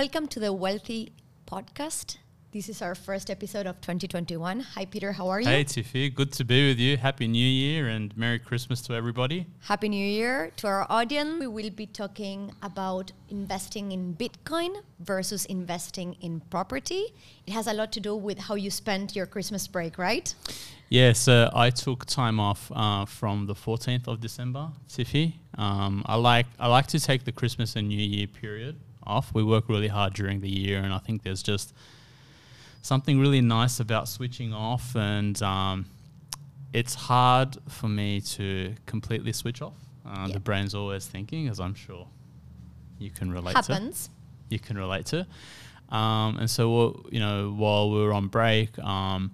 Welcome to the Wealthy Podcast. This is our first episode of 2021. Hi, Peter. How are you? Hey, Tiffy. Good to be with you. Happy New Year and Merry Christmas to everybody. Happy New Year to our audience. We will be talking about investing in Bitcoin versus investing in property. It has a lot to do with how you spent your Christmas break, right? Yeah, so I took time off uh, from the 14th of December, Tiffy. Um, I like I like to take the Christmas and New Year period off. We work really hard during the year, and I think there's just something really nice about switching off, and um, it's hard for me to completely switch off. Uh, Yeah. The brain's always thinking, as I'm sure you can relate Happens. to. You can relate to. Um, and so, you know, while we were on break, um,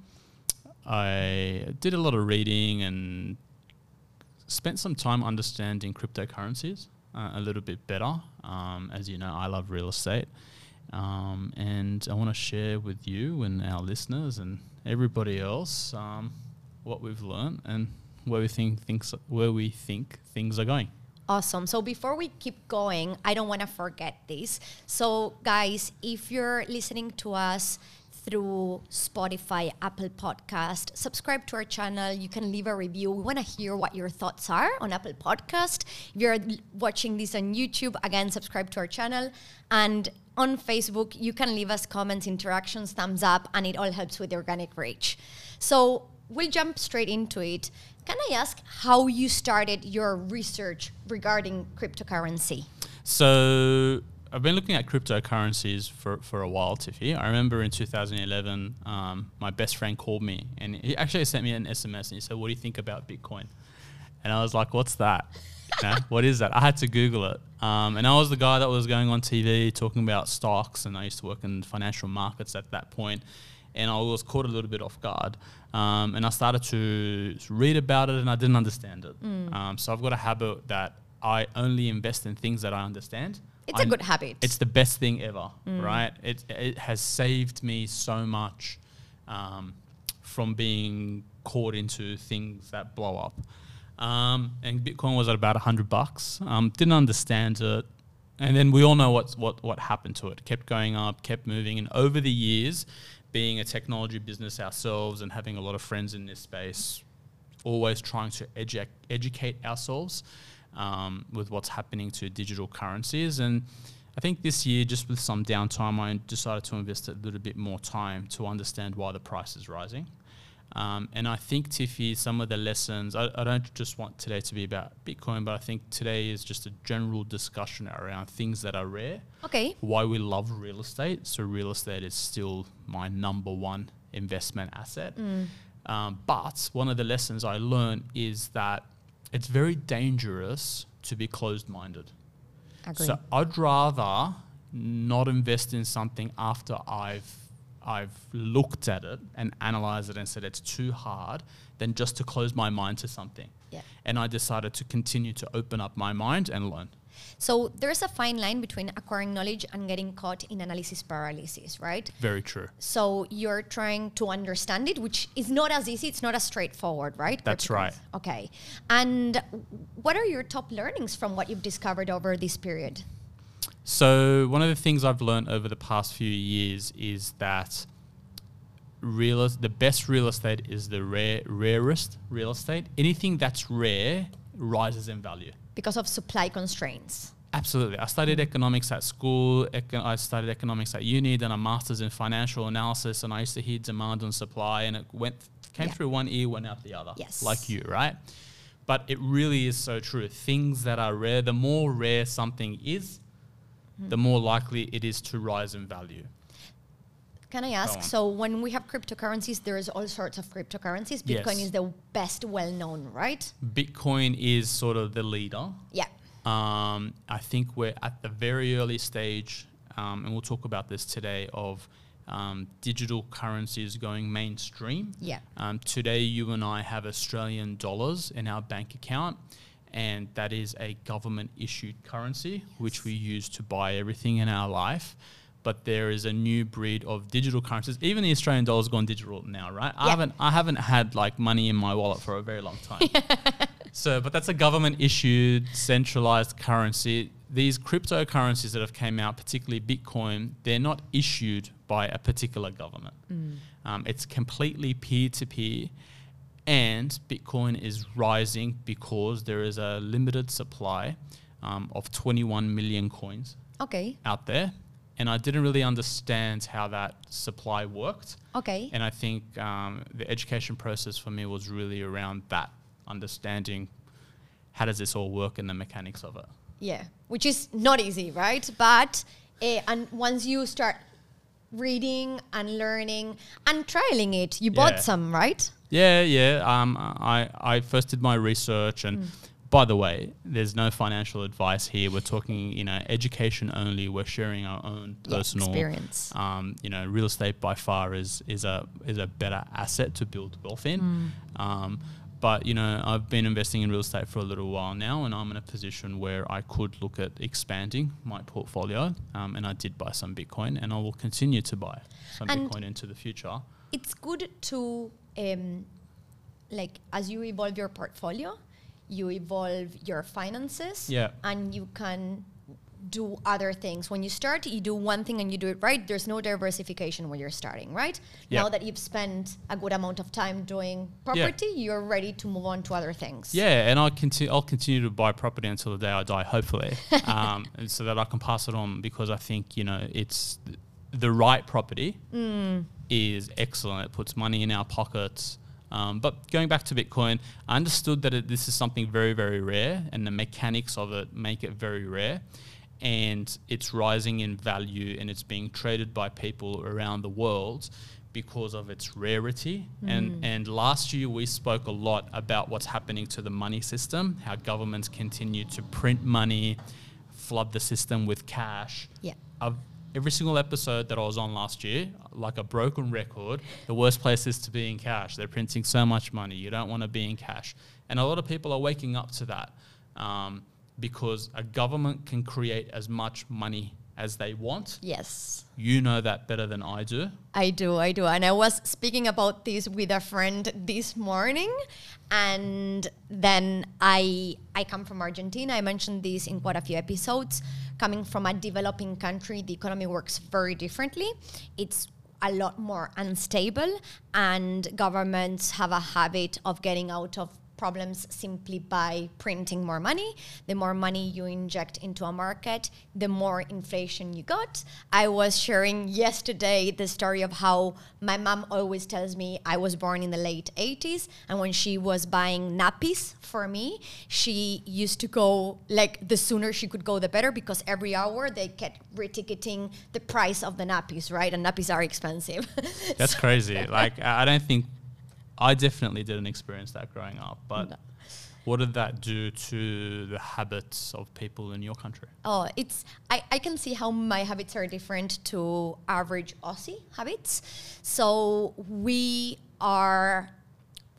I did a lot of reading and spent some time understanding cryptocurrencies uh, a little bit better. Um, as you know, I love real estate. Um, and I want to share with you and our listeners and everybody else um, what we've learned and where we think things where we think things are going. Awesome. So before we keep going, I don't want to forget this. So, guys, if you're listening to us through Spotify, Apple Podcast, subscribe to our channel. You can leave a review. We want to hear what your thoughts are on Apple Podcast. If you're watching this on YouTube, again, subscribe to our channel. And on Facebook, you can leave us comments, interactions, thumbs up, and it all helps with the organic reach. So we'll jump straight into it. Can I ask how you started your research regarding cryptocurrency? So I've been looking at cryptocurrencies for, for a while, Tiffy. I remember in 2011, um, my best friend called me and he actually sent me an SMS and he said, "What do you think about Bitcoin?" And I was like, "What's that? You know, what is that?" I had to Google it. Um, and I was the guy that was going on TV talking about stocks, and I used to work in financial markets at that point. And I was caught a little bit off guard. Um, and I started to read about it, and I didn't understand it. Um, so I've got a habit that I only invest in things that I understand. It's a I'm- good habit. It's the best thing ever, right? It, it has saved me so much um, from being caught into things that blow up. Um, and Bitcoin was at about 100 bucks. Um, didn't understand it. And then we all know what's, what, what happened to it. Kept going up, kept moving. And over the years, being a technology business ourselves and having a lot of friends in this space, always trying to edu- educate ourselves um, with what's happening to digital currencies. And I think this year, just with some downtime, I decided to invest a little bit more time to understand why the price is rising. Um, and I think, Tiffy, some of the lessons, I, I don't just want today to be about Bitcoin, but I think today is just a general discussion around things that are rare okay. why we love real estate. So real estate is still my number one investment asset. Um, but one of the lessons I learned is that it's very dangerous to be closed-minded. So I'd rather not invest in something after I've I've looked at it and analyzed it and said it's too hard than just to close my mind to something. Yeah. And I decided to continue to open up my mind and learn. So there's a fine line between acquiring knowledge and getting caught in analysis paralysis, right? Very true. So you're trying to understand it, which is not as easy. It's not as straightforward, right? That's right. Okay. And what are your top learnings from what you've discovered over this period? So one of the things I've learned over the past few years is that real the best real estate is the rare rarest real estate. Anything that's rare rises in value. Because of supply constraints. Absolutely. I studied economics at school. Econ- I studied economics at uni, then a master's in financial analysis, and I used to hear demand and supply, and it went came Yeah. through one ear, went out the other. Yes. Like you, right? But it really is so true. Things that are rare, the more rare something is, Hmm. the more likely it is to rise in value. Can I ask? So when we have cryptocurrencies, there's all sorts of cryptocurrencies. Bitcoin Yes. is the best well known, right? Bitcoin is sort of the leader. Yeah. Um, I think we're at the very early stage, um, and we'll talk about this today, of um, digital currencies going mainstream. Yeah. Um, today, you and I have Australian dollars in our bank account, and that is a government issued currency which we use to buy everything in our life. But there is a new breed of digital currencies. Even the Australian dollar's gone digital now, right? I haven't I haven't had like money in my wallet for a very long time. So, but that's a government issued centralized currency. these cryptocurrencies that have came out, particularly Bitcoin, they're not issued by a particular government. Um, it's completely peer to peer, and Bitcoin is rising because there is a limited supply um, of 21 million coins Okay. out there. And I didn't really understand how that supply worked. Okay. And I think um, the education process for me was really around that understanding how does this all work and the mechanics of it. Yeah, which is not easy, right? But uh, and once you start reading and learning and trialing it, you bought some, right? Yeah, yeah. Um, I, I first did my research, and by the way, there's no financial advice here. We're talking, you know, education only. We're sharing our own Yeah, personal experience. Um, you know, real estate by far is is a is a better asset to build wealth in. Um, but you know, I've been investing in real estate for a little while now, and I'm in a position where I could look at expanding my portfolio. Um, and I did buy some Bitcoin, and I will continue to buy some And- Bitcoin into the future. It's good to um, like as you evolve your portfolio, you evolve your finances, Yeah. and you can do other things. When you start, you do one thing and you do it right. There's no diversification when you're starting, right? Yeah. Now that you've spent a good amount of time doing property, you're ready to move on to other things. Yeah, and I continue. I'll continue to buy property until the day I die, hopefully, um, and so that I can pass it on because I think you know it's th- the right property is excellent. It puts money in our pockets. Um, but going back to Bitcoin, I understood that it, this is something very, very rare, and the mechanics of it make it very rare. And it's rising in value, and it's being traded by people around the world because of its rarity. And and last year we spoke a lot about what's happening to the money system, how governments continue to print money, flood the system with cash. Yeah. I've, every single episode that I was on last year, like a broken record, the worst place is to be in cash. They're printing so much money. You don't want to be in cash. And a lot of people are waking up to that um, because a government can create as much money as they want. Yes. You know that better than I do. I do, I do. And I was speaking about this with a friend this morning. And then I I come from Argentina. I mentioned this in quite a few episodes. Coming from a developing country, the economy works very differently. It's a lot more unstable and governments have a habit of getting out of problems simply by printing more money. The more money you inject into a market, the more inflation you got. I was sharing yesterday the story of how my mom always tells me I was born in the late 80s, and when she was buying nappies for me, she used to go like the sooner she could go, the better, because every hour they kept reticketing the price of the nappies, right? And nappies are expensive. That's crazy. Like I I don't think I definitely didn't experience that growing up. But No. what did that do to the habits of people in your country? Oh, it's I, I can see how my habits are different to average Aussie habits. So we are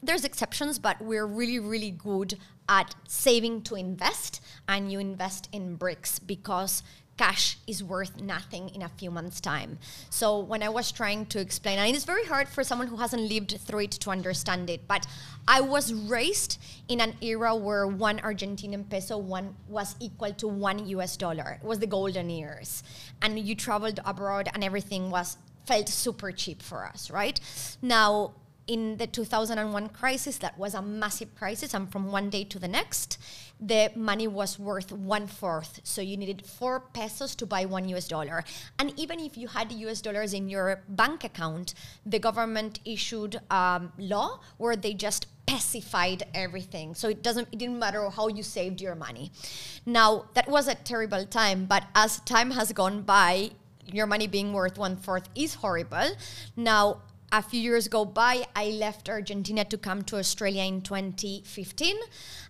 there's exceptions, but we're really, really good at saving to invest and you invest in bricks because cash is worth nothing in a few months' time. So when I was trying to explain, and it's very hard for someone who hasn't lived through it to understand it, but I was raised in an era where one Argentinian peso one was equal to one US dollar. It was the golden years. And you traveled abroad and everything was felt super cheap for us, right? Now in the 2001 crisis, that was a massive crisis, and from one day to the next, the money was worth one fourth. So you needed four pesos to buy one US dollar. And even if you had US dollars in your bank account, the government issued um, law where they just pesified everything. So it doesn't it didn't matter how you saved your money. Now that was a terrible time, but as time has gone by, your money being worth one fourth is horrible. Now a few years go by, I left Argentina to come to Australia in 2015.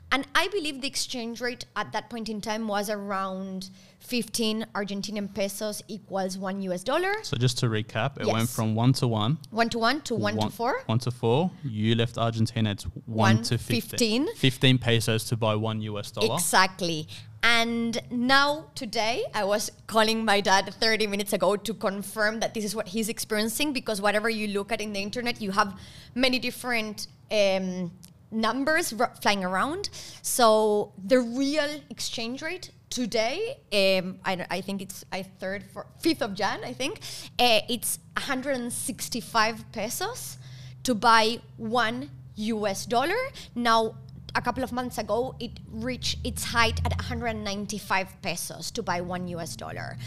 And I believe the exchange rate at that point in time was around 15 Argentinian pesos equals one US dollar. So just to recap, it went from one to one. One to one to one, to four. One to four. You left Argentina. at one, One to 15. 15. 15 pesos to buy one US dollar. Exactly. And now, today, I was calling my dad 30 minutes ago to confirm that this is what he's experiencing because whatever you look at in the internet, you have many different um, numbers r- flying around. So the real exchange rate today, um, I, I think it's I third, for, fifth of Jan, I think, uh, it's 165 pesos to buy one US dollar. Now, a couple of months ago, it reached its height at 195 pesos to buy one US dollar.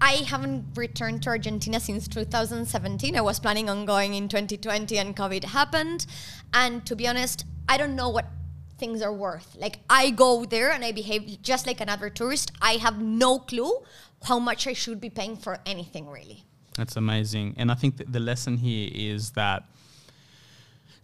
I haven't returned to Argentina since 2017. I was planning on going in 2020 and COVID happened. And to be honest, I don't know what things are worth. Like I go there and I behave just like another tourist. I have no clue how much I should be paying for anything really. That's amazing. And I think the lesson here is that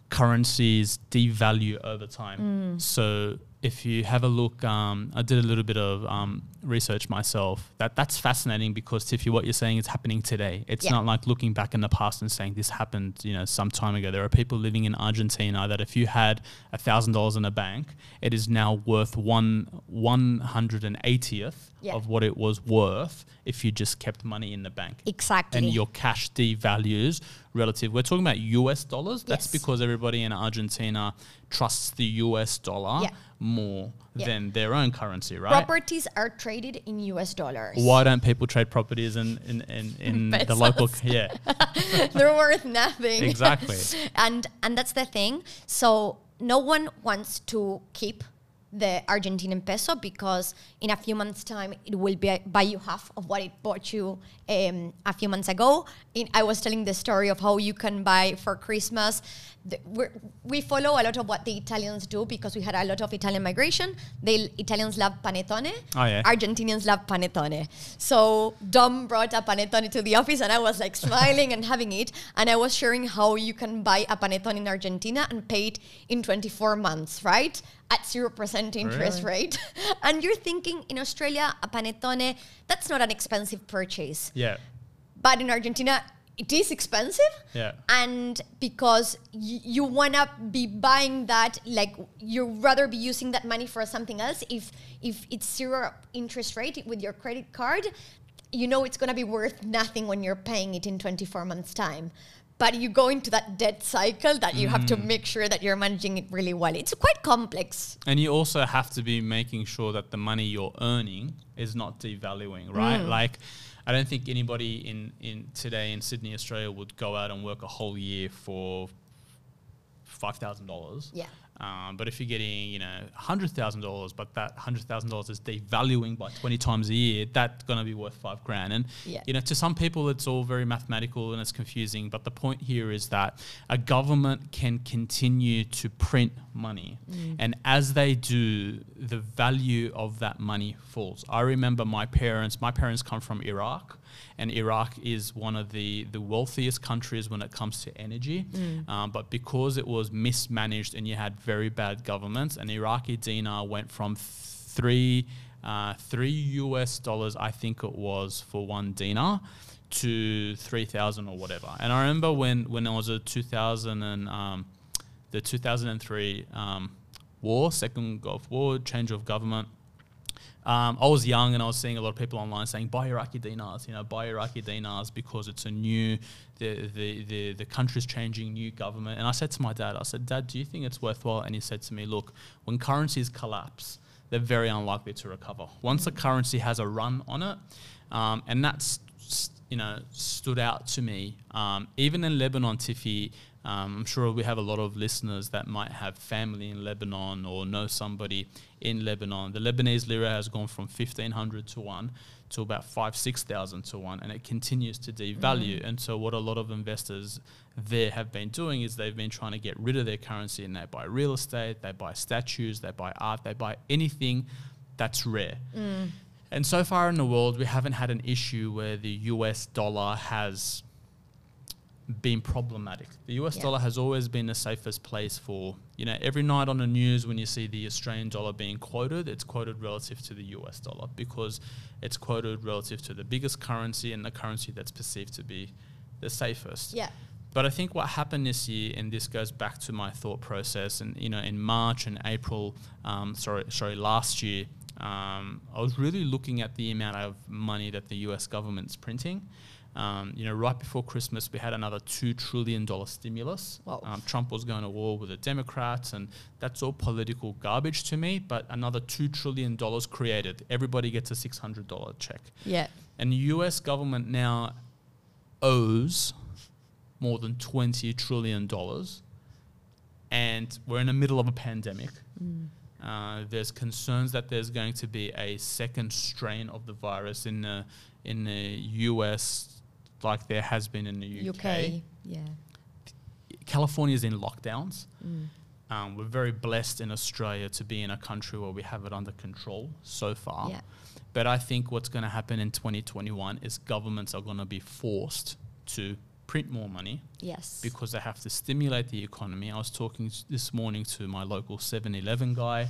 currencies devalue over time. So if you have a look, um, I did a little bit of um, research myself. That that's fascinating because Tiffy, what you're saying is happening today. It's Yeah. not like looking back in the past and saying this happened, you know, some time ago. There are people living in Argentina that if you had a thousand dollars in a bank, it is now worth one one hundred and eightieth Yeah. of what it was worth if you just kept money in the bank Exactly. and your cash devalues relative. We're talking about US dollars. That's Yes. because everybody in Argentina trusts the US dollar Yeah. more Yeah. than their own currency, right? Properties are traded in US dollars. Why don't people trade properties in in, in, in the local? Yeah, They're worth nothing. exactly. and and that's the thing. So no one wants to keep the Argentinian peso because in a few months' time it will be buy you half of what it bought you um, a few months ago. In, I was telling the story of how you can buy for Christmas. The, we follow a lot of what the Italians do because we had a lot of Italian migration. The Italians love panettone. Oh, yeah. Argentinians love panettone. So Dom brought a panettone to the office and I was like smiling and having it. And I was sharing how you can buy a panettone in Argentina and pay it in 24 months, right? At 0% interest Really? rate. and you're thinking in Australia, a panettone, that's not an expensive purchase. Yeah, But in Argentina, it is expensive. Yeah. and because y- you want to be buying that like you'd rather be using that money for something else. If if it's zero interest rate with your credit card you know it's going to be worth nothing when you're paying it in 24 months time but you go into that debt cycle that you have to make sure that you're managing it really well it's quite complex And you also have to be making sure that the money you're earning is not devaluing, right? Mm. Like, I don't think anybody in, in today in Sydney, Australia, would go out and work a whole year for five thousand dollars. Yeah. Um, but if you're getting, you know, hundred thousand dollars, but that hundred thousand dollars is devaluing by twenty times a year, that's gonna be worth five grand. And Yeah. you know, to some people, it's all very mathematical and it's confusing. But the point here is that a government can continue to print money, and as they do, the value of that money falls. I remember my parents. My parents come from Iraq. And Iraq is one of the, the wealthiest countries when it comes to energy. Um, but because it was mismanaged and you had very bad governments, an Iraqi dinar went from three, uh, three US dollars, I think it was, for one dinar to 3,000 or whatever. And I remember when, when it was a 2000 and, um, the 2003 um, war, Second Gulf War, change of government. Um, I was young and I was seeing a lot of people online saying buy Iraqi dinars, you know, buy Iraqi dinars because it's a new, the, the, the, the country's changing, new government. And I said to my dad, I said, Dad, do you think it's worthwhile? And he said to me, look, when currencies collapse, they're very unlikely to recover. Once a currency has a run on it, um, and that's you know stood out to me. Um, even in Lebanon, Tiffy, um, I'm sure we have a lot of listeners that might have family in Lebanon or know somebody in Lebanon. The Lebanese lira has gone from 1500 to one to about five, six thousand to one, and it continues to devalue. And so, what a lot of investors there have been doing is they've been trying to get rid of their currency, and they buy real estate, they buy statues, they buy art, they buy anything that's rare. And so far in the world, we haven't had an issue where the US dollar has been problematic. The US Yeah. dollar has always been the safest place for, you know, every night on the news when you see the Australian dollar being quoted, it's quoted relative to the US dollar because it's quoted relative to the biggest currency and the currency that's perceived to be the safest. yeah But I think what happened this year, and this goes back to my thought process, and you know, in March and April, um, sorry, sorry, last year, um, I was really looking at the amount of money that the U.S. government's printing, Um, you know, right before Christmas, we had another two trillion dollar stimulus. Wow. Um, Trump was going to war with the Democrats, and that's all political garbage to me. But another two trillion dollars created. Everybody gets a six hundred dollar check, Yeah. and the U.S. government now owes more than twenty trillion dollars, and we're in the middle of a pandemic. Uh, there's concerns that there's going to be a second strain of the virus in the in the US, like there has been in the UK. UK. Yeah. California's in lockdowns. Um, we're very blessed in Australia to be in a country where we have it under control so far. Yeah. But I think what's going to happen in 2021 is governments are going to be forced to print more money Yes. because they have to stimulate the economy. I was talking this morning to my local 7 Eleven guy,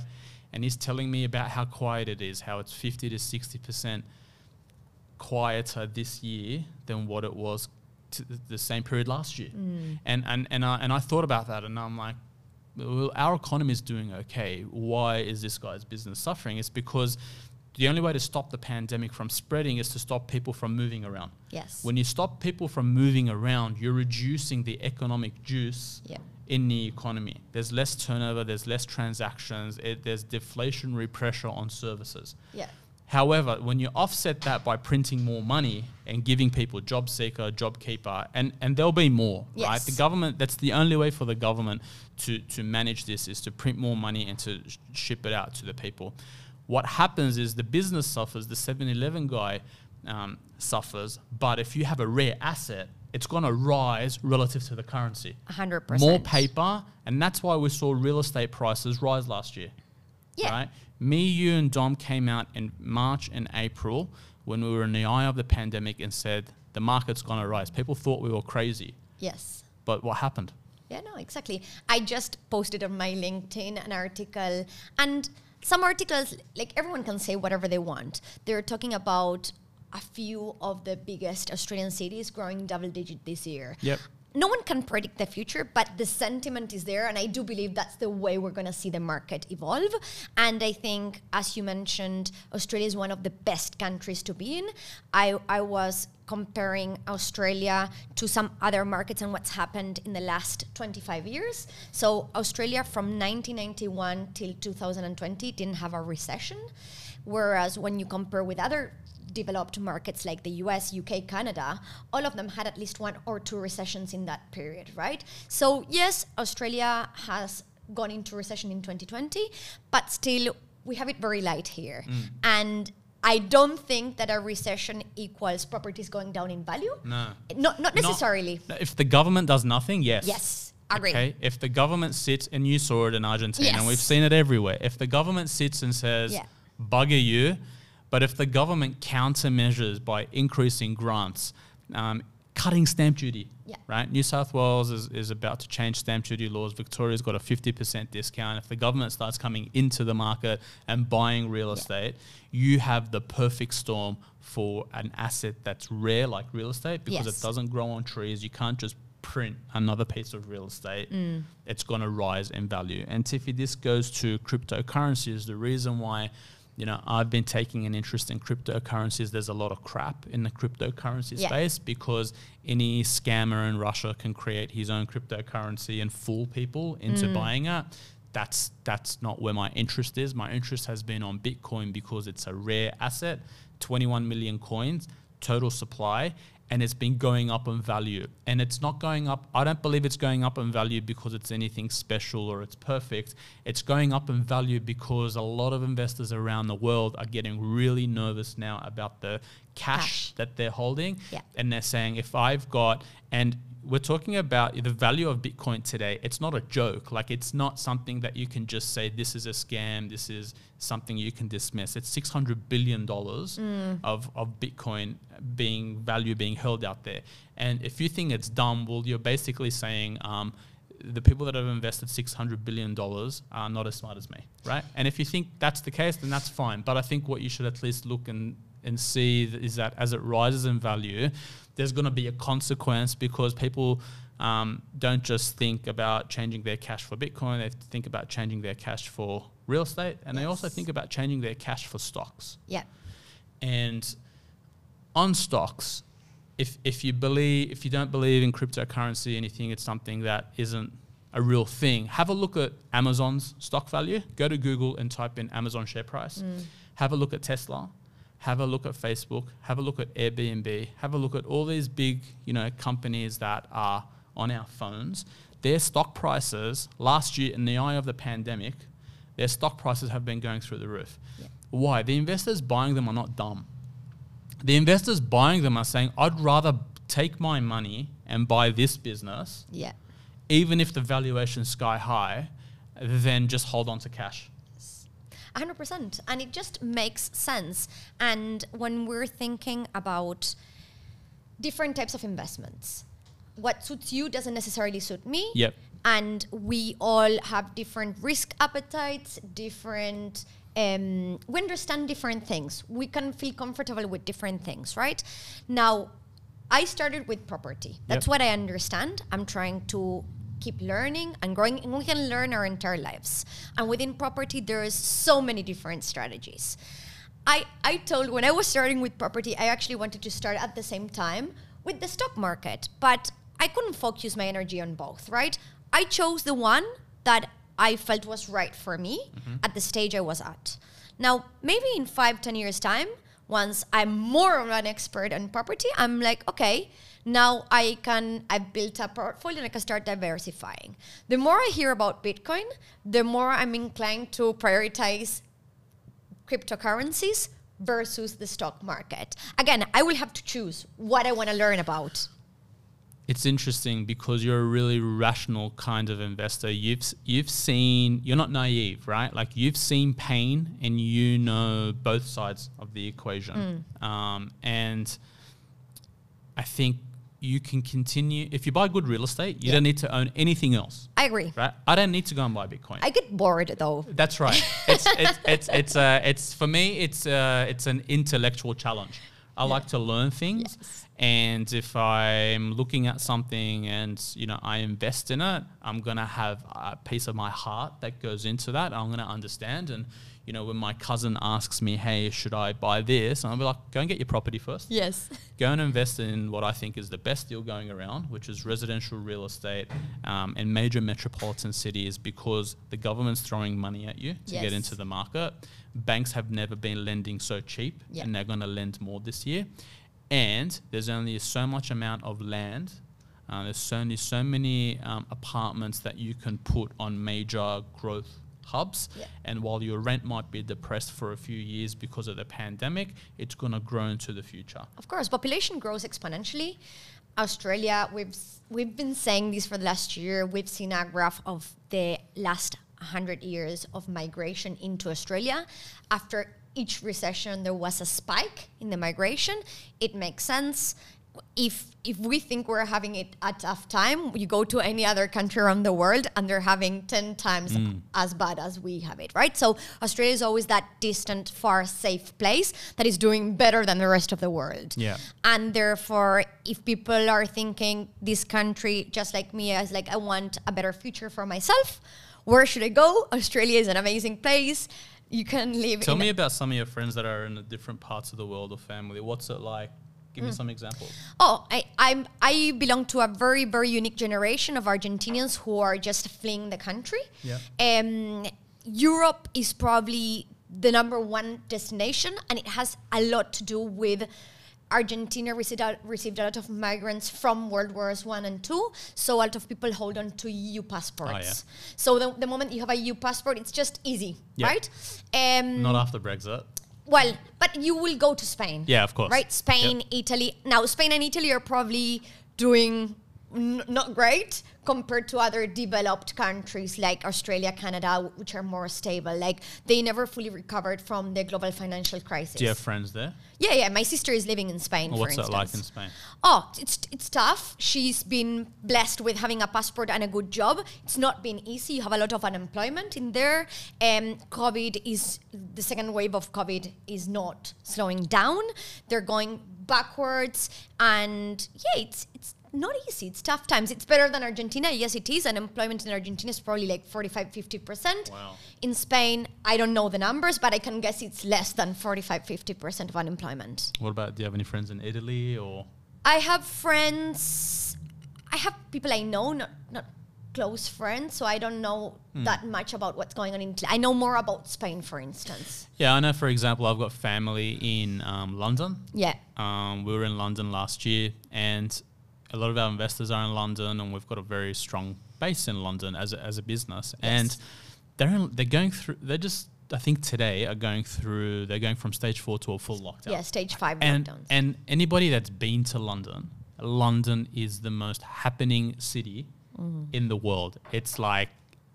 and he's telling me about how quiet it is, how it's 50 to 60% quieter this year than what it was the same period last year. Mm. And, and, and, I, and I thought about that, and I'm like, well, our economy is doing okay. Why is this guy's business suffering? It's because the only way to stop the pandemic from spreading is to stop people from moving around. yes. When you stop people from moving around, you're reducing the economic juice yeah. in the economy. There's less turnover, there's less transactions, it, there's deflationary pressure on services. Yeah. However, when you offset that by printing more money and giving people job seeker, job keeper, and, and there'll be more, yes. right? The government, that's the only way for the government to, to manage this is to print more money and to sh- ship it out to the people. What happens is the business suffers, the 7 Eleven guy um, suffers, but if you have a rare asset, it's going to rise relative to the currency. 100%. More paper, and that's why we saw real estate prices rise last year Yeah. right? Me, you, and Dom came out in March and April when we were in the eye of the pandemic and said the market's going to rise. People thought we were crazy, Yes. but what happened? Yeah, no, exactly. I just posted on my LinkedIn an article, and some articles, like everyone can say whatever they want. They're talking about a few of the biggest Australian cities growing double digit this year. Yep. No one can predict the future, but the sentiment is there, and I do believe that's the way we're going to see the market evolve. And I think, as you mentioned, Australia is one of the best countries to be in. I, I was comparing Australia to some other markets and what's happened in the last 25 years. So, Australia from 1991 till 2020 didn't have a recession, whereas when you compare with other developed markets like the US, UK, Canada, all of them had at least one or two recessions in that period, right? So, yes, Australia has gone into recession in 2020, but still we have it very light here. Mm. And I don't think that a recession equals properties going down in value. No. Not, not necessarily. Not- if the government does nothing, yes. Yes, agree. Okay. If the government sits, and you saw it in Argentina, and we've seen it everywhere. If the government sits and says, Yeah. bugger you, but if the government countermeasures by increasing grants, um, cutting stamp duty, Yeah. right? New South Wales is, is about to change stamp duty laws. Victoria's got a 50% discount. If the government starts coming into the market and buying real estate, you have the perfect storm for an asset that's rare like real estate because Yes. it doesn't grow on trees. You can't just print another piece of real estate. It's going to rise in value. And Tiffy, this goes to cryptocurrencies. The reason why you know, I've been taking an interest in cryptocurrencies. There's a lot of crap in the cryptocurrency Yeah. space because any scammer in Russia can create his own cryptocurrency and fool people into mm. buying it. That's that's not where my interest is. My interest has been on Bitcoin because it's a rare asset, 21 million coins, total supply, and it's been going up in value. And it's not going up, I don't believe it's going up in value because it's anything special or it's perfect. It's going up in value because a lot of investors around the world are getting really nervous now about the cash, Cash. that they're holding. Yeah. And they're saying, if I've got, and we're talking about the value of Bitcoin today, it's not a joke. Like, it's not something that you can just say, this is a scam, this is something you can dismiss. It's $600 billion of, of Bitcoin being value being held out there. And if you think it's dumb, well, you're basically saying, um, the people that have invested $600 billion are not as smart as me, right? And if you think that's the case, then that's fine. But I think what you should at least look and, and see is that as it rises in value, there's going to be a consequence because people um, don't just think about changing their cash for Bitcoin, they think about changing their cash for real estate, and they also think about changing their cash for stocks. Yeah. And on stocks, if if you believe if you don't believe in cryptocurrency and you think it's something that isn't a real thing, have a look at Amazon's stock value. Go to Google and type in Amazon share price. Have a look at Tesla. Have a look at Facebook. Have a look at Airbnb. Have a look at all these big, you know, companies that are on our phones. Their stock prices last year, in the eye of the pandemic, their stock prices have been going through the roof. Yeah. Why? The investors buying them are not dumb. The investors buying them are saying, I'd rather take my money and buy this business, Yeah. even if the valuation's sky high, than just hold on to cash. 100% and it just makes sense. And when we're thinking about different types of investments what suits you doesn't necessarily suit me. Yep. and we all have different risk appetites different um, we understand different things. We can feel comfortable with different things right? Now i started with property. That's Yep. what i understand. I'm trying to keep learning and growing and we can learn our entire lives and within property there is so many different strategies I, I told when I was starting with property, I actually wanted to start at the same time with the stock market, but I couldn't focus my energy on both, right? I chose the one that I felt was right for me mm-hmm. at the stage I was at. Now, maybe in five, ten years' time, once I'm more of an expert on property, I'm like, okay, now I can, I've built a portfolio and I can start diversifying. The more I hear about Bitcoin, the more I'm inclined to prioritize cryptocurrencies versus the stock market. Again, I will have to choose what I want to learn about. It's interesting because you're a really rational kind of investor. You've you've seen you're not naive, right? Like you've seen pain and you know both sides of the equation. Um, and I think you can continue if you buy good real estate. You Yeah. don't need to own anything else, I agree. right? I don't need to go and buy Bitcoin. I get bored though. That's right. It's it's it's it's uh, it's for me. It's uh, it's an intellectual challenge. I like to learn things, Yes. and if I'm looking at something and you know I invest in it, I'm gonna have a piece of my heart that goes into that. I'm gonna understand, and you know when my cousin asks me, "Hey, should I buy this?" I'll be like, "Go and get your property first Yes. go and invest in what I think is the best deal going around, which is residential real estate um, in major metropolitan cities because the government's throwing money at you to get into the market. Banks have never been lending so cheap, Yeah. and they're going to lend more this year. And there's only so much amount of land. Uh, there's only so many um, apartments that you can put on major growth hubs. Yeah. And while your rent might be depressed for a few years because of the pandemic, it's going to grow into the future. Of course, population grows exponentially. Australia, we've we've been saying this for the last year. We've seen a graph of the last 100 years of migration into Australia. After each recession, there was a spike in the migration. It makes sense. If if we think we're having it a tough time, you go to any other country around the world and they're having 10 times mm. as bad as we have it, right? So Australia is always that distant, far, safe place that is doing better than the rest of the world. Yeah. And therefore, if people are thinking this country, just like me, as like I want a better future for myself, where should I go? Australia is an amazing place. You can live. Tell me about some of your friends that are in different parts of the world or family. What's it like? Give me some examples. Oh, I, I'm I belong to a very very unique generation of Argentinians who are just fleeing the country. Yeah. Um, Europe is probably the number one destination, and it has a lot to do with. Argentina received a, received a lot of migrants from World Wars One and Two, so a lot of people hold on to EU passports. So the, the moment you have a EU passport, it's just easy, Yeah. right? Um, Not after Brexit. Well, but you will go to Spain. Yeah, of course. Right? Spain, Italy. Now, Spain and Italy are probably doing n- not great compared to other developed countries like Australia, Canada, which are more stable. Like they never fully recovered from the global financial crisis. Do you have friends there? Yeah, yeah. My sister is living in Spain. For what's that like in. Spain? Oh, it's it's tough. She's been blessed with having a passport and a good job. It's not been easy. You have a lot of unemployment in there. Um, COVID is the second wave of COVID is not slowing down. They're going backwards, and yeah, it's it's not easy. It's tough times. It's better than Argentina. Yes, it is. Unemployment in Argentina is probably like 45, 50%. Wow. In Spain, I don't know the numbers, but I can guess it's less than 45, 50% of unemployment. What about, do you have any friends in Italy or? I have friends. I have people I know, not not close friends, so I don't know Hmm. that much about what's going on in. Italy. I know more about Spain, for instance. Yeah, I know. For example, I've got family in um, London. Yeah. Um, we were in London last year, and a lot of our investors are in London, and we've got a very strong base in London as a, as a business. And they're in, they're going through. They're just I think today are going through. They're going from stage four to a full lockdown. Yeah, stage five and lockdowns. and anybody that's been to London, London is the most happening city Mm-hmm. in the world. It's like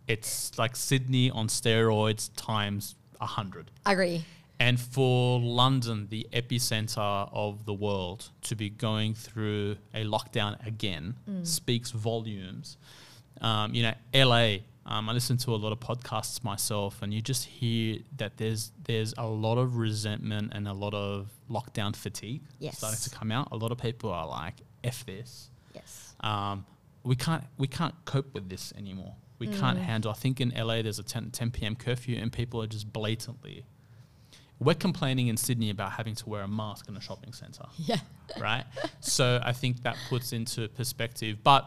it's like Sydney on steroids times a hundred. Agree. And for London, the epicenter of the world, to be going through a lockdown again speaks volumes. Um, you know, LA. Um, I listen to a lot of podcasts myself, and you just hear that there's there's a lot of resentment and a lot of lockdown fatigue Yes. starting to come out. A lot of people are like, "F this." Yes. um, we can't we can't cope with this anymore. We can't handle. I think in LA there's a 10, 10 p.m. curfew and people are just blatantly. We're complaining in Sydney about having to wear a mask in a shopping center, Yeah. right? so I think that puts into perspective. But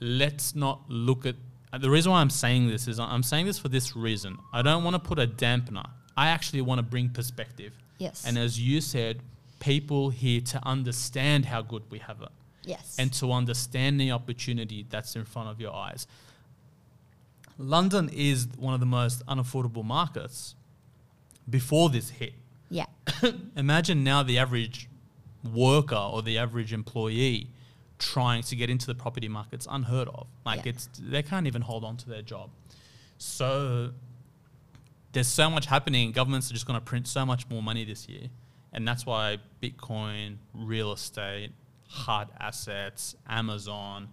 let's not look at uh, the reason why I'm saying this is I'm saying this for this reason. I don't want to put a dampener. I actually want to bring perspective. Yes. And as you said, people here to understand how good we have it yes. and to understand the opportunity that's in front of your eyes. London is one of the most unaffordable markets before this hit. yeah. Imagine now the average worker or the average employee trying to get into the property market's unheard of. Like Yeah. it's they can't even hold on to their job. So there's so much happening. Governments are just going to print so much more money this year, and that's why Bitcoin, real estate, hard assets, Amazon,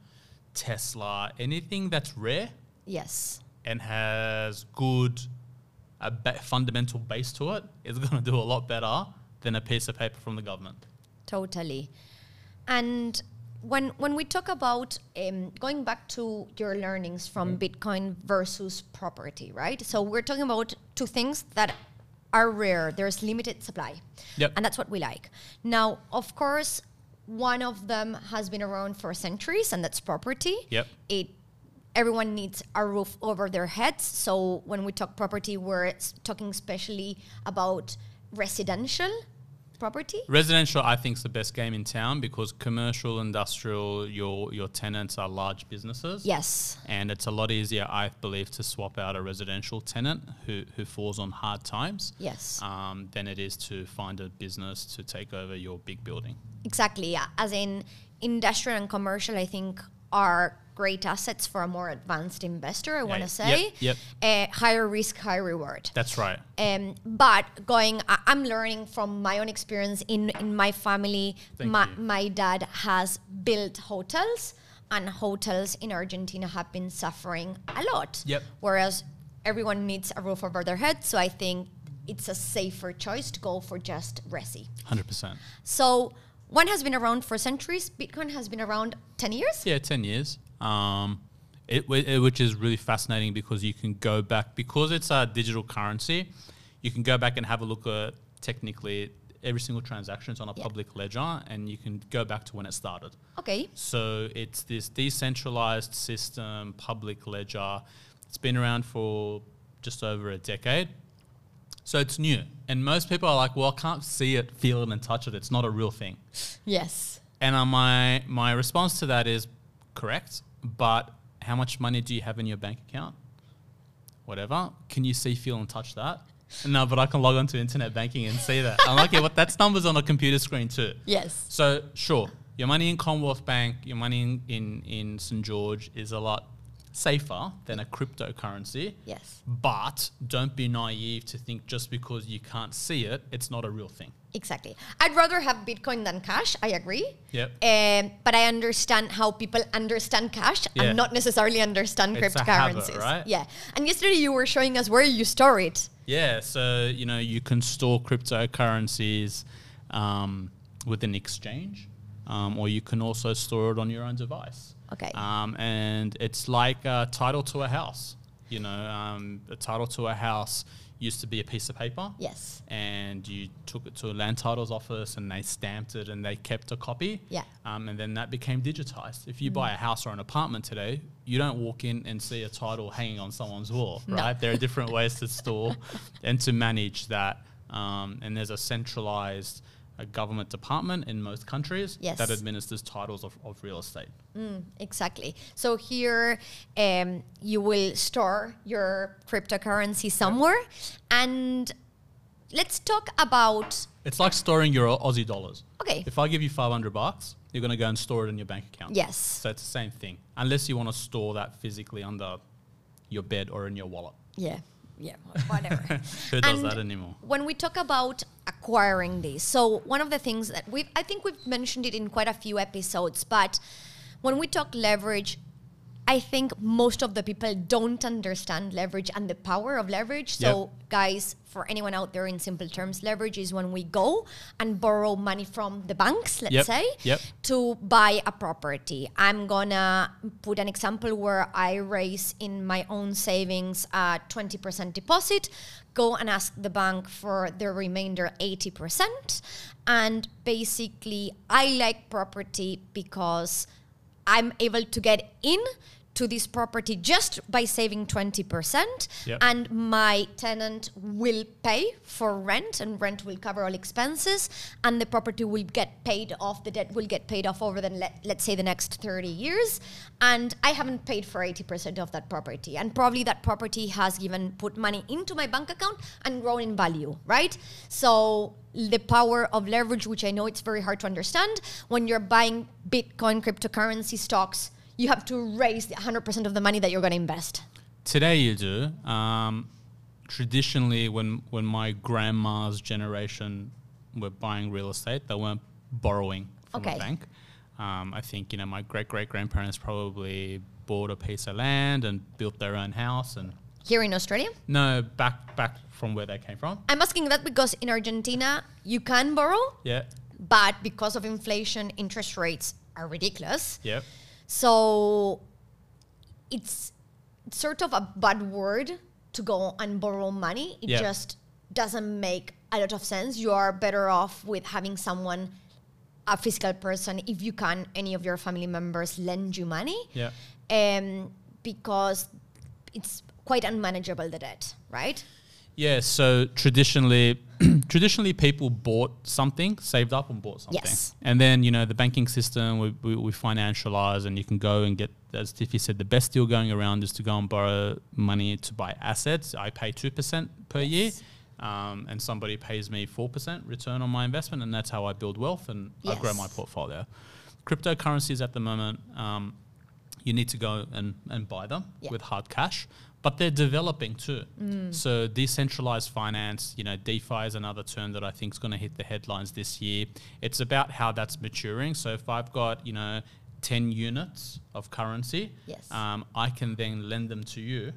Tesla, anything that's rare Yes. and has good a ba- fundamental base to it is going to do a lot better than a piece of paper from the government. Totally. And when when we talk about um, going back to your learnings from Bitcoin versus property, right? So we're talking about two things that are rare. There's limited supply, Yep. and that's what we like. Now, of course, one of them has been around for centuries, and that's property. Yep. It everyone needs a roof over their heads. So when we talk property, we're talking especially about residential property. Residential, I think, is the best game in town because commercial, industrial, your your tenants are large businesses. Yes. And it's a lot easier, I believe, to swap out a residential tenant who, who falls on hard times Yes. um, than it is to find a business to take over your big building. Exactly. Yeah. As in industrial and commercial, I think are great assets for a more advanced investor. I want to yep, say. yep. Uh, higher risk, high reward. That's right. Um, but going, I, I'm learning from my own experience in, in my family. Thank My, you. my dad has built hotels, and hotels in Argentina have been suffering a lot. Yep. Whereas everyone needs a roof over their head, so I think it's a safer choice to go for just resi. 100%. So one has been around for centuries. Bitcoin has been around 10 years. Yeah, 10 years. Um, it, it- which is really fascinating because you can go back, because it's a digital currency, you can go back and have a look at technically every single transaction is on a Yeah. public ledger and you can go back to when it started. Okay. So it's this decentralized system, public ledger. It's been around for just over a decade. So it's new. And most people are like, well, I can't see it, feel it, and touch it. It's not a real thing. Yes. And uh, my my response to that is correct, but how much money do you have in your bank account? Whatever. Can you see, feel, and touch that? No, but I can log on to internet banking and see that. I'm like, yeah, what that's numbers on a computer screen too. Yes. So sure, your money in Commonwealth Bank, your money in, in, in St. George is a lot safer than a cryptocurrency. Yes. But don't be naive to think just because you can't see it, it's not a real thing. Exactly. I'd rather have Bitcoin than cash. I agree. Yep. Um, but I understand how people understand cash Yeah. and not necessarily understand It's a habit, cryptocurrencies. right? Yeah. And yesterday you were showing us where you store it. Yeah, so you know you can store cryptocurrencies um, with an exchange, um, or you can also store it on your own device. Okay. Um, and it's like a title to a house. You know, um, a title to a house. used to be a piece of paper. Yes. And you took it to a land titles office and they stamped it and they kept a copy. Yeah. Um, and then that became digitized. If you buy a house or an apartment today, you don't walk in and see a title hanging on someone's wall, No. right? There are different ways to store and to manage that. Um, and there's a centralized a government department in most countries Yes. that administers titles of, of real estate. Exactly. So here um, you will store your cryptocurrency somewhere. And let's talk about. It's like storing your Aussie dollars. Okay. If I give you 500 bucks, you're going to go and store it in your bank account. Yes. So it's the same thing, unless you want to store that physically under your bed or in your wallet. Yeah. Yeah. Whatever. Who does And that anymore? When we talk about acquiring this, so one of the things that we I think we've mentioned it in quite a few episodes, but when we talk leverage, I think most of the people don't understand leverage and the power of leverage. So, Yep. guys, for anyone out there in simple terms, leverage is when we go and borrow money from the banks, let's Yep. say, Yep. to buy a property. I'm gonna put an example where I raise in my own savings a 20% deposit, go and ask the bank for the remainder 80%. And basically, I like property because I'm able to get in to this property just by saving 20% Yep. and my tenant will pay for rent and rent will cover all expenses and the property will get paid off the debt will get paid off over the let, let's say the next 30 years. And i haven't paid for 80% of that property. And probably that property has even put money into my bank account and grown in value right? So the power of leverage which i know it's very hard to understand when you're buying bitcoin cryptocurrency stocks you have to raise 100% of the money that you're going to invest Today you do. Um, traditionally, when when my grandma's generation were buying real estate, they weren't borrowing from Okay. a bank. Um, I think you know my great great grandparents probably bought a piece of land and built their own house and here in australia no back back from where they came from. I'm asking that because in Argentina you can borrow, Yeah. but because of inflation, interest rates are ridiculous. Yep. So it's sort of a bad word to go and borrow money. It Yeah. just doesn't make a lot of sense. You are better off with having someone, a physical person, if you can, any of your family members lend you money. Yeah. Um, because it's quite unmanageable the debt, right? Yeah, so traditionally, traditionally people bought something, saved up and bought something, Yes. and then you know the banking system we, we, we financialize, and you can go and get, as Tiffy said, the best deal going around is to go and borrow money to buy assets. I pay two percent per year, um, and somebody pays me four percent return on my investment, and that's how I build wealth and I grow my portfolio. Cryptocurrencies at the moment, um, you need to go and, and buy them Yeah. with hard cash, but they're developing too. So decentralized finance, you know, DeFi is another term that I think is going to hit the headlines this year. It's about how that's maturing. So if I've got, you know, 10 units of currency, Yes. um, I can then lend them to you.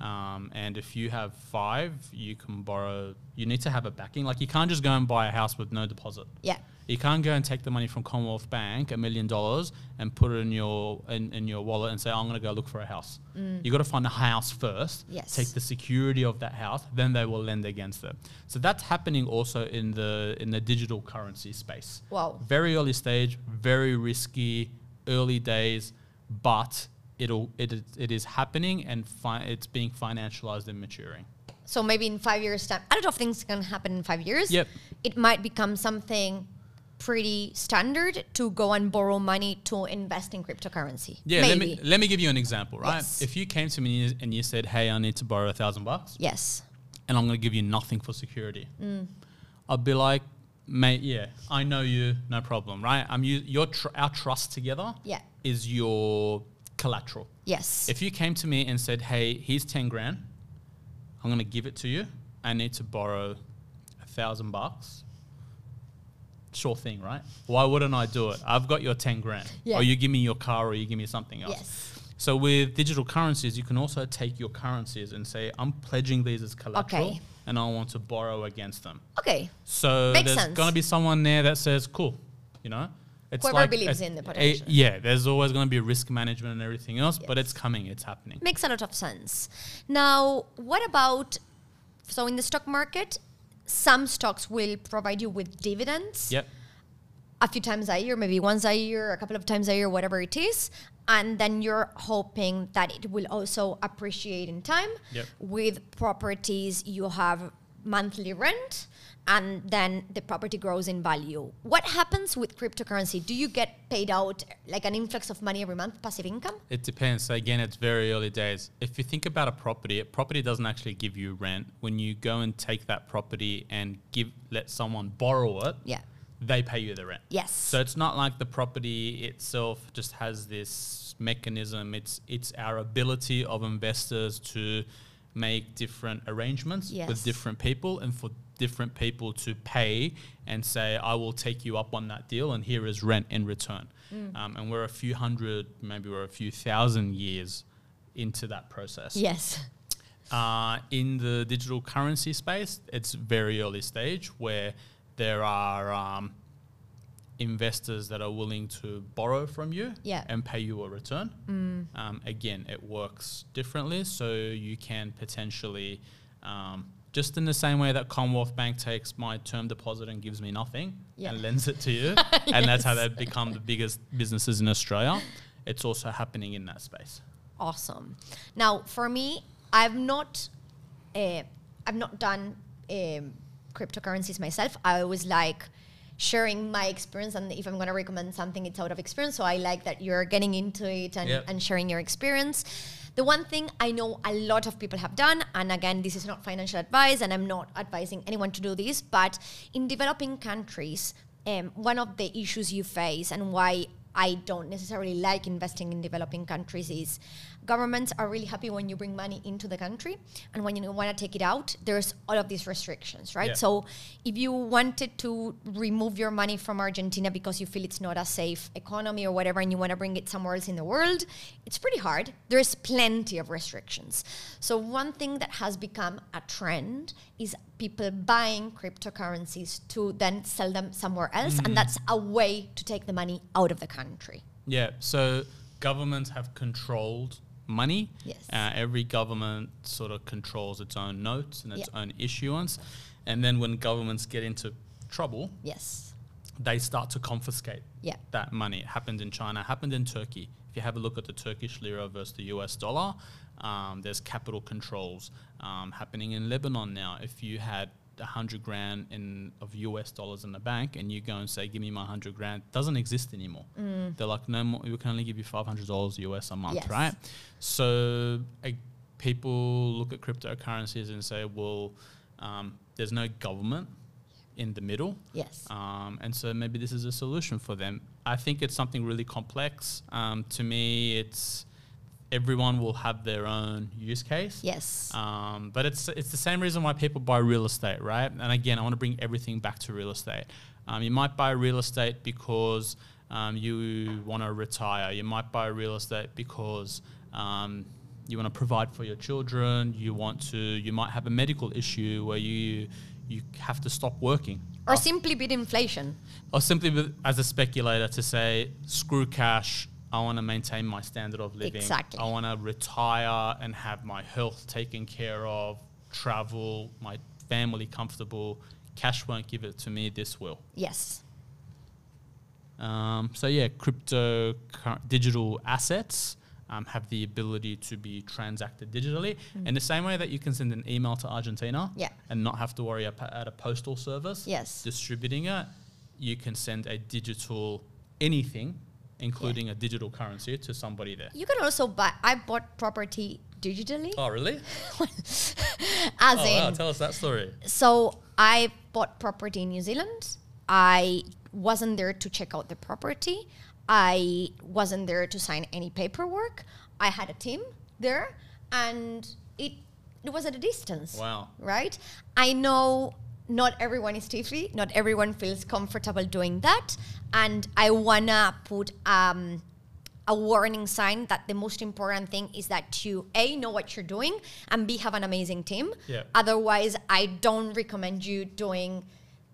Um, and if you have five, you can borrow. You need to have a backing. Like you can't just go and buy a house with no deposit. Yeah. You can't go and take the money from Commonwealth Bank, a million dollars, and put it in your in, in your wallet and say, "I'm going to go look for a house." Mm. You've got to find a house first. Yes. Take the security of that house, then they will lend against it. So that's happening also in the in the digital currency space. Wow. Very early stage, very risky, early days, but it'll it is, it is happening and fi- it's being financialized and maturing. So maybe in five years' time, I don't know if things can happen in five years. Yep. It might become something pretty standard to go and borrow money to invest in cryptocurrency. Yeah, Maybe. let me let me give you an example, right? Yes. If you came to me and you said, "Hey, I need to borrow a thousand bucks," yes. and I'm going to give you nothing for security, Mm. I'd be like, "Mate, yeah, I know you, no problem, right? I'm you, your tr- our trust together Yeah. is your collateral. Yes. If you came to me and said, "Hey, here's ten grand, I'm going to give it to you. I need to borrow a thousand bucks." Sure thing, right? Why wouldn't I do it? I've got your 10 grand. Yeah. Or you give me your car or you give me something else. yes. So with digital currencies, you can also take your currencies and say, I'm pledging these as collateral Okay. and I want to borrow against them. Okay. So Makes there's going to be someone there that says, cool, you know? It's Whoever believes in the a- potential. yeah, there's always going to be risk management and everything else, but it's coming, it's happening. Makes a lot of sense. Now, what about so in the stock market, some stocks will provide you with dividends Yep. a few times a year, maybe once a year, a couple of times a year, whatever it is. And then you're hoping that it will also appreciate in time. Yep. With properties, you have monthly rent and then the property grows in value. What happens with cryptocurrency? Do you get paid out like an influx of money every month, passive income? It depends. So again, it's very early days. If you think about a property, a property doesn't actually give you rent. When you go and take that property and give let someone borrow it, Yeah. they pay you the rent. Yes. So it's not like the property itself just has this mechanism. It's it's our ability of investors to make different arrangements Yes. with different people and for different people to pay and say, I will take you up on that deal and here is rent in return. Mm. Um, and we're a few hundred, maybe we're a few thousand years into that process. yes. Uh, in the digital currency space, it's very early stage where there are um, investors that are willing to borrow from you Yeah. and pay you a return. Um, again, it works differently, so you can potentially, um, just in the same way that Commonwealth Bank takes my term deposit and gives me nothing Yeah. and lends it to you, and that's how they've become the biggest businesses in Australia. It's also happening in that space. Awesome. Now, for me, I've not, uh, I've not done um, cryptocurrencies myself. I always like sharing my experience, and if I'm going to recommend something, it's out of experience. So I like that you're getting into it and, Yep. and sharing your experience. The one thing I know a lot of people have done, and again, this is not financial advice, and I'm not advising anyone to do this, but in developing countries, um, one of the issues you face and why I don't necessarily like investing in developing countries is governments are really happy when you bring money into the country and when you want to take it out there's all of these restrictions right Yeah. so if you wanted to remove your money from Argentina because you feel it's not a safe economy or whatever and you want to bring it somewhere else in the world it's pretty hard there's plenty of restrictions so one thing that has become a trend is people buying cryptocurrencies to then sell them somewhere else and mm. that's a way to take the money out of the country Yeah. So governments have controlled money. Yes. Uh, every government sort of controls its own notes and its Yeah. own issuance. And then when governments get into trouble, yes they start to confiscate Yeah. that money. It happened in China, happened in Turkey. If you have a look at the Turkish lira versus the US dollar, um, there's capital controls um, happening in Lebanon now. If you had hundred grand in of US dollars in the bank and you go and say, "Give me my hundred grand," doesn't exist anymore. They're like, "No more. We can only give you five hundred dollars US a month, Yes. right?" So uh, people look at cryptocurrencies and say, "Well, um, there's no government in the middle." yes Um, and so maybe this is a solution for them. I think it's something really complex. Um, to me, it's everyone will have their own use case. yes Um, but it's it's the same reason why people buy real estate, right? And again, I want to bring everything back to real estate. Um, you might buy real estate because um, you want to retire. You might buy real estate because um, you want to provide for your children. You want to. You might have a medical issue where you you have to stop working. or simply beat inflation Or simply as a speculator to say, screw cash. I want to maintain my standard of living. Exactly. I want to retire and have my health taken care of, travel, my family comfortable. Cash won't give it to me. This will. yes Um, so yeah, crypto digital assets um, have the ability to be transacted digitally in the same way that you can send an email to Argentina Mm. Yeah. and not have to worry about at a postal service Yes. distributing it. You can send a digital anything, including a digital currency, to somebody there. you can also buy i bought property digitally Oh really? as oh in wow! Tell us that story. So I bought property in New Zealand. I wasn't there to check out the property. I wasn't there to sign any paperwork. I had a team there, and it it was at a distance. Wow. Right? I know not everyone is Tiffy. Not everyone feels comfortable doing that, and I wanna put um, a warning sign that the most important thing is that you a know what you're doing and b have an amazing team Yeah. otherwise i don't recommend you doing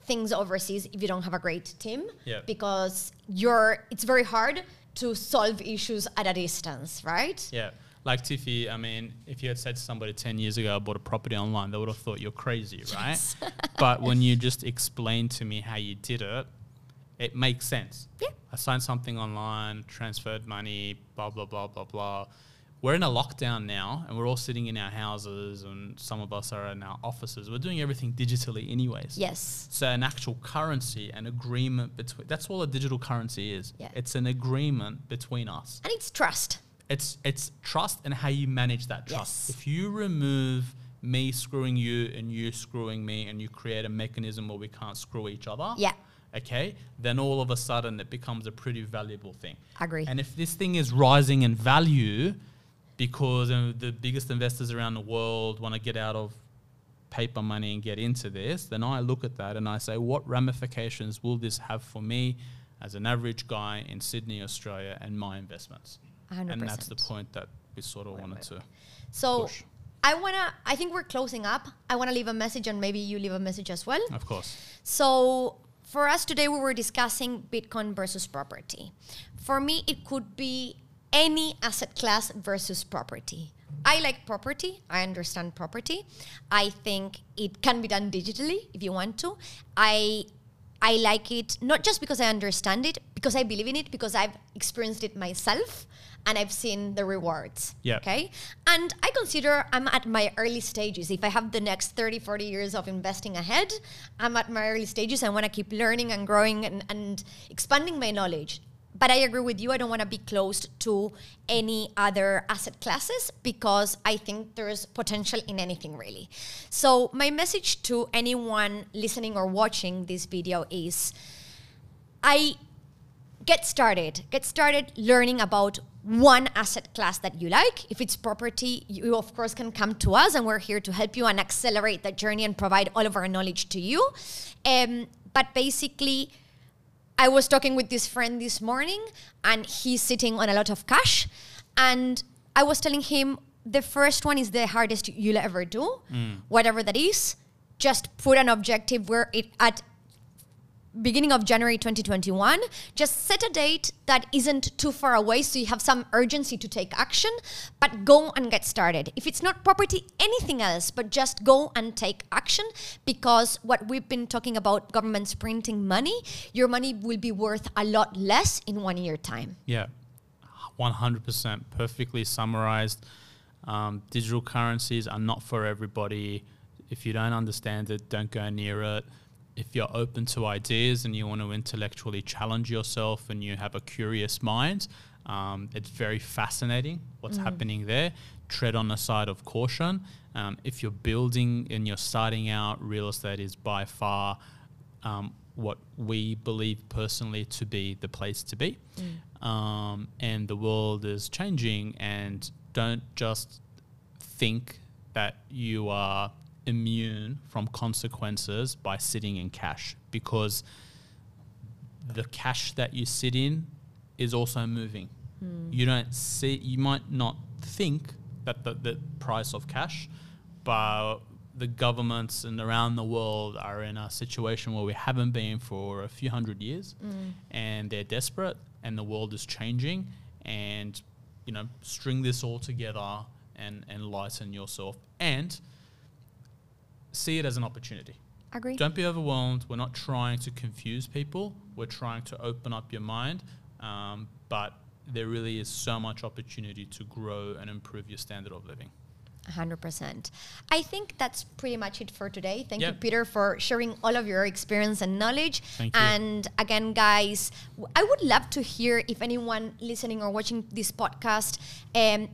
things overseas if you don't have a great team Yeah. because you're it's very hard to solve issues at a distance right Yeah. Like Tiffy, I mean, if you had said to somebody 10 years ago, I bought a property online, they would have thought you're crazy, right? but when you just explain to me how you did it, it makes sense. Yeah. I signed something online, transferred money, blah, blah, blah, blah, blah. We're in a lockdown now and we're all sitting in our houses and some of us are in our offices. We're doing everything digitally, anyways. Yes. So an actual currency, an agreement between that's all a digital currency is. Yeah. It's an agreement between us. And it's trust. It's it's trust and how you manage that trust. Yes. If you remove me screwing you and you screwing me and you create a mechanism where we can't screw each other. Yeah. Okay, then all of a sudden it becomes a pretty valuable thing. I Agree. And if this thing is rising in value because uh, the biggest investors around the world want to get out of paper money and get into this, then I look at that and I say, what ramifications will this have for me as an average guy in Sydney, Australia, and my investments? 100%. And that's the point that we sort of wanted to. So push. I wanna. I think we're closing up. I wanna leave a message, and maybe you leave a message as well. Of course. So for us today, we were discussing Bitcoin versus property. For me, it could be any asset class versus property. I like property. I understand property. I think it can be done digitally if you want to. I I like it not just because I understand it, because I believe in it, because I've experienced it myself and I've seen the rewards. Yeah. Okay. And I consider I'm at my early stages. If I have the next 30, 40 years of investing ahead, I'm at my early stages. I want to keep learning and growing and, and expanding my knowledge. But I agree with you. I don't want to be closed to any other asset classes because I think there's potential in anything really. So, my message to anyone listening or watching this video is I get started. Get started learning about one asset class that you like. If it's property, you of course can come to us and we're here to help you and accelerate that journey and provide all of our knowledge to you. Um, but basically, I was talking with this friend this morning and he's sitting on a lot of cash. And I was telling him the first one is the hardest you'll ever do, whatever that is. Just put an objective where it at beginning of January 2021. Just set a date that isn't too far away so you have some urgency to take action, but go and get started. If it's not property, anything else, but just go and take action because what we've been talking about governments printing money, your money will be worth a lot less in one year time. Yeah, 100%. Perfectly summarized. Um, digital currencies are not for everybody. If you don't understand it, don't go near it. If you're open to ideas and you want to intellectually challenge yourself and you have a curious mind, um, it's very fascinating what's happening there. Tread on the side of caution. Um, if you're building and you're starting out, real estate is by far um, what we believe personally to be the place to be. Um, and the world is changing, and don't just think that you are immune from consequences by sitting in cash because the cash that you sit in is also moving. Hmm. You don't see, you might not think that the, the price of cash, but the governments and around the world are in a situation where we haven't been for a few hundred years hmm. and they're desperate and the world is changing and you know string this all together and and lighten yourself. And see it as an opportunity Agree? don't be overwhelmed. We're not trying to confuse people. We're trying to open up your mind. Um, but there really is so much opportunity to grow and improve your standard of living. 100%. I think that's pretty much it for today. Thank you, Peter, for sharing all of your experience and knowledge. Thank you. And again, guys, w- I would love to hear if anyone listening or watching this podcast um,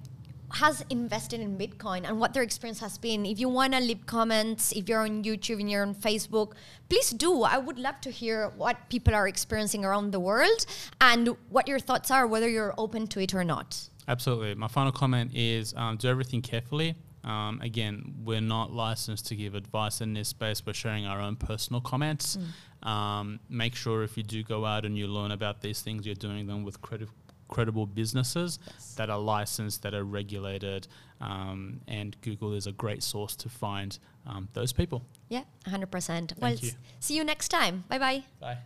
has invested in Bitcoin and what their experience has been. If you want to leave comments, if you're on YouTube and you're on Facebook, please do. I would love to hear what people are experiencing around the world and what your thoughts are, whether you're open to it or not. Absolutely. My final comment is um, do everything carefully. Um, again, we're not licensed to give advice in this space. We're sharing our own personal comments. Um, make sure if you do go out and you learn about these things, you're doing them with credi- credible businesses Yes. that are licensed, that are regulated. Um, and Google is a great source to find um, those people. Yeah, 100%. well, you. see you next time. Bye bye. Bye.